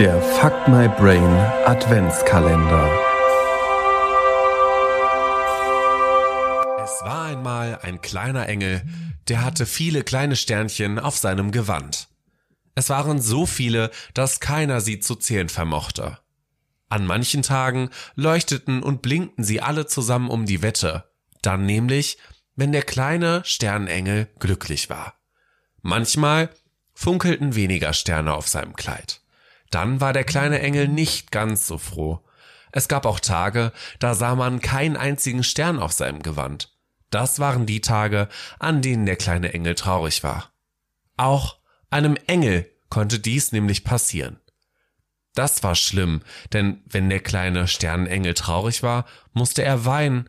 Der Fuck My Brain Adventskalender. Es war einmal ein kleiner Engel, der hatte viele kleine Sternchen auf seinem Gewand. Es waren so viele, dass keiner sie zu zählen vermochte. An manchen Tagen leuchteten und blinkten sie alle zusammen um die Wette, dann nämlich, wenn der kleine Sternengel glücklich war. Manchmal funkelten weniger Sterne auf seinem Kleid. Dann war der kleine Engel nicht ganz so froh. Es gab auch Tage, da sah man keinen einzigen Stern auf seinem Gewand. Das waren die Tage, an denen der kleine Engel traurig war. Auch einem Engel konnte dies nämlich passieren. Das war schlimm, denn wenn der kleine Sternengel traurig war, musste er weinen,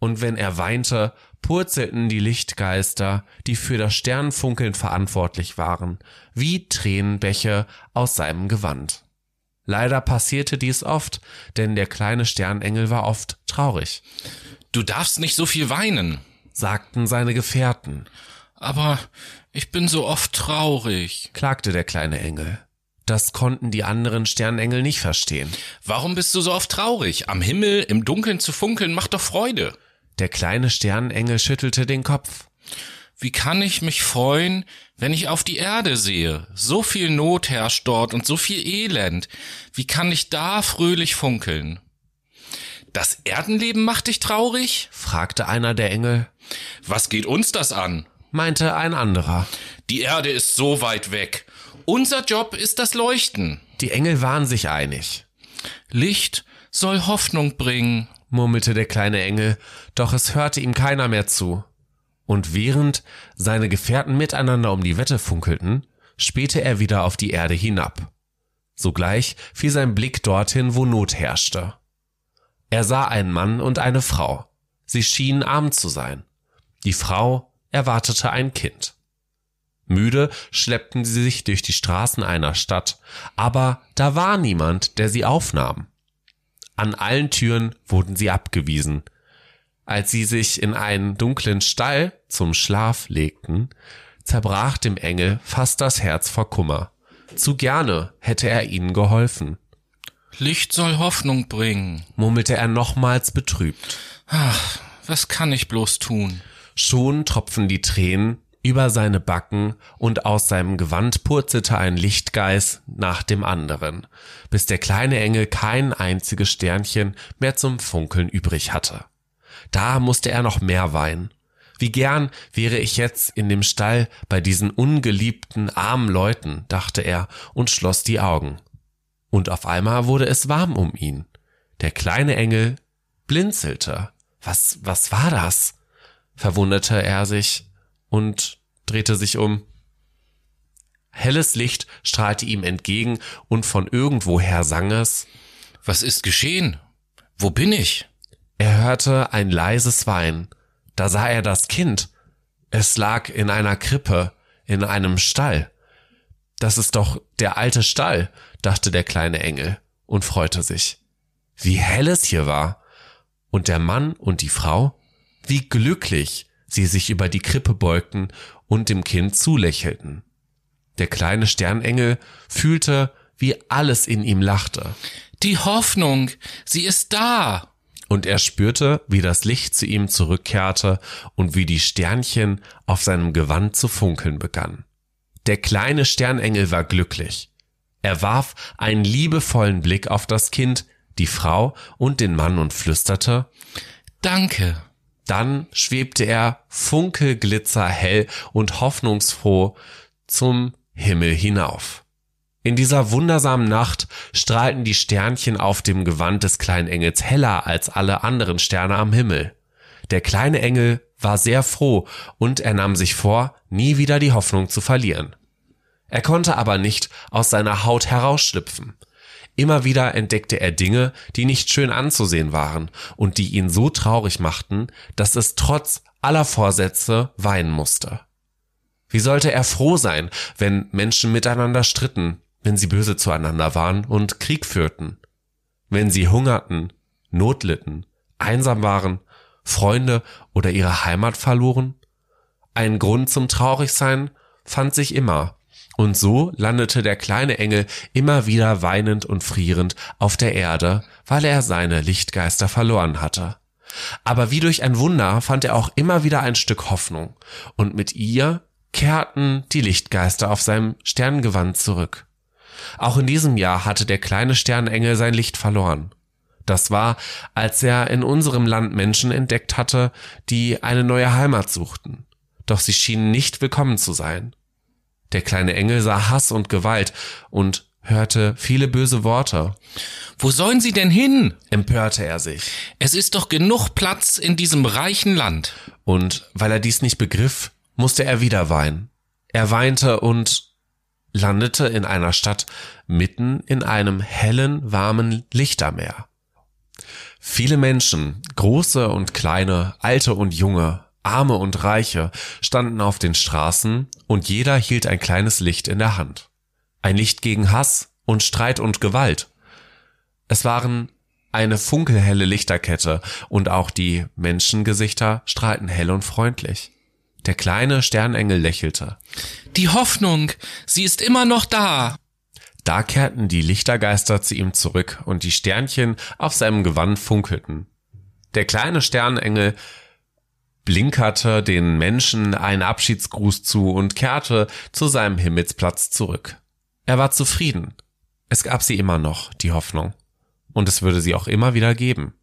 und wenn er weinte, purzelten die Lichtgeister, die für das Sternfunkeln verantwortlich waren, wie Tränenbäche aus seinem Gewand. Leider passierte dies oft, denn der kleine Sternengel war oft traurig. Du darfst nicht so viel weinen, sagten seine Gefährten. Aber ich bin so oft traurig, klagte der kleine Engel. Das konnten die anderen Sternengel nicht verstehen. Warum bist du so oft traurig? Am Himmel im Dunkeln zu funkeln macht doch Freude. Der kleine Sternengel schüttelte den Kopf. Wie kann ich mich freuen, wenn ich auf die Erde sehe? So viel Not herrscht dort und so viel Elend. Wie kann ich da fröhlich funkeln? Das Erdenleben macht dich traurig? fragte einer der Engel. Was geht uns das an? meinte ein anderer. Die Erde ist so weit weg. Unser Job ist das Leuchten. Die Engel waren sich einig. Licht soll Hoffnung bringen, murmelte der kleine Engel, doch es hörte ihm keiner mehr zu. Und während seine Gefährten miteinander um die Wette funkelten, spähte er wieder auf die Erde hinab. Sogleich fiel sein Blick dorthin, wo Not herrschte. Er sah einen Mann und eine Frau. Sie schienen arm zu sein. Die Frau erwartete ein Kind. Müde schleppten sie sich durch die Straßen einer Stadt, aber da war niemand, der sie aufnahm. An allen Türen wurden sie abgewiesen. Als sie sich in einen dunklen Stall zum Schlaf legten, zerbrach dem Engel fast das Herz vor Kummer. Zu gerne hätte er ihnen geholfen. Licht soll Hoffnung bringen, murmelte er nochmals betrübt. Ach, was kann ich bloß tun? Schon tropfen die Tränen über seine Backen und aus seinem Gewand purzelte ein Lichtgeist nach dem anderen, bis der kleine Engel kein einziges Sternchen mehr zum Funkeln übrig hatte. Da musste er noch mehr weinen. Wie gern wäre ich jetzt in dem Stall bei diesen ungeliebten armen Leuten, dachte er und schloss die Augen. Und auf einmal wurde es warm um ihn. Der kleine Engel blinzelte. Was, was war das? verwunderte er sich und drehte sich um. Helles Licht strahlte ihm entgegen und von irgendwoher sang es. Was ist geschehen? Wo bin ich? Er hörte ein leises Weinen. Da sah er das Kind. Es lag in einer Krippe, in einem Stall. Das ist doch der alte Stall, dachte der kleine Engel und freute sich. Wie hell es hier war. Und der Mann und die Frau, wie glücklich sie sich über die Krippe beugten und dem Kind zulächelten. Der kleine Sternengel fühlte, wie alles in ihm lachte. Die Hoffnung, sie ist da. Und er spürte, wie das Licht zu ihm zurückkehrte und wie die Sternchen auf seinem Gewand zu funkeln begannen. Der kleine Sternengel war glücklich. Er warf einen liebevollen Blick auf das Kind, die Frau und den Mann und flüsterte Danke. Dann schwebte er funkelglitzerhell und hoffnungsfroh zum Himmel hinauf. In dieser wundersamen Nacht strahlten die Sternchen auf dem Gewand des kleinen Engels heller als alle anderen Sterne am Himmel. Der kleine Engel war sehr froh und er nahm sich vor, nie wieder die Hoffnung zu verlieren. Er konnte aber nicht aus seiner Haut herausschlüpfen. Immer wieder entdeckte er Dinge, die nicht schön anzusehen waren und die ihn so traurig machten, dass es trotz aller Vorsätze weinen musste. Wie sollte er froh sein, wenn Menschen miteinander stritten, wenn sie böse zueinander waren und Krieg führten, wenn sie hungerten, Not litten, einsam waren, Freunde oder ihre Heimat verloren? Ein Grund zum Traurigsein fand sich immer, Und so landete der kleine Engel immer wieder weinend und frierend auf der Erde, weil er seine Lichtgeister verloren hatte. Aber wie durch ein Wunder fand er auch immer wieder ein Stück Hoffnung, und mit ihr kehrten die Lichtgeister auf seinem Sternengewand zurück. Auch in diesem Jahr hatte der kleine Sternengel sein Licht verloren. Das war, als er in unserem Land Menschen entdeckt hatte, die eine neue Heimat suchten. Doch sie schienen nicht willkommen zu sein. Der kleine Engel sah Hass und Gewalt und hörte viele böse Worte. Wo sollen sie denn hin? empörte er sich. Es ist doch genug Platz in diesem reichen Land. Und weil er dies nicht begriff, musste er wieder weinen. Er weinte und landete in einer Stadt mitten in einem hellen, warmen Lichtermeer. Viele Menschen, große und kleine, alte und junge, arme und reiche, standen auf den Straßen und jeder hielt ein kleines Licht in der Hand. Ein Licht gegen Hass und Streit und Gewalt. Es waren eine funkelhelle Lichterkette und auch die Menschengesichter strahlten hell und freundlich. Der kleine Sternengel lächelte. Die Hoffnung, sie ist immer noch da. Da kehrten die Lichtergeister zu ihm zurück und die Sternchen auf seinem Gewand funkelten. Der kleine Sternengel blinkerte den Menschen einen Abschiedsgruß zu und kehrte zu seinem Himmelsplatz zurück. Er war zufrieden. Es gab sie immer noch, die Hoffnung. Und es würde sie auch immer wieder geben.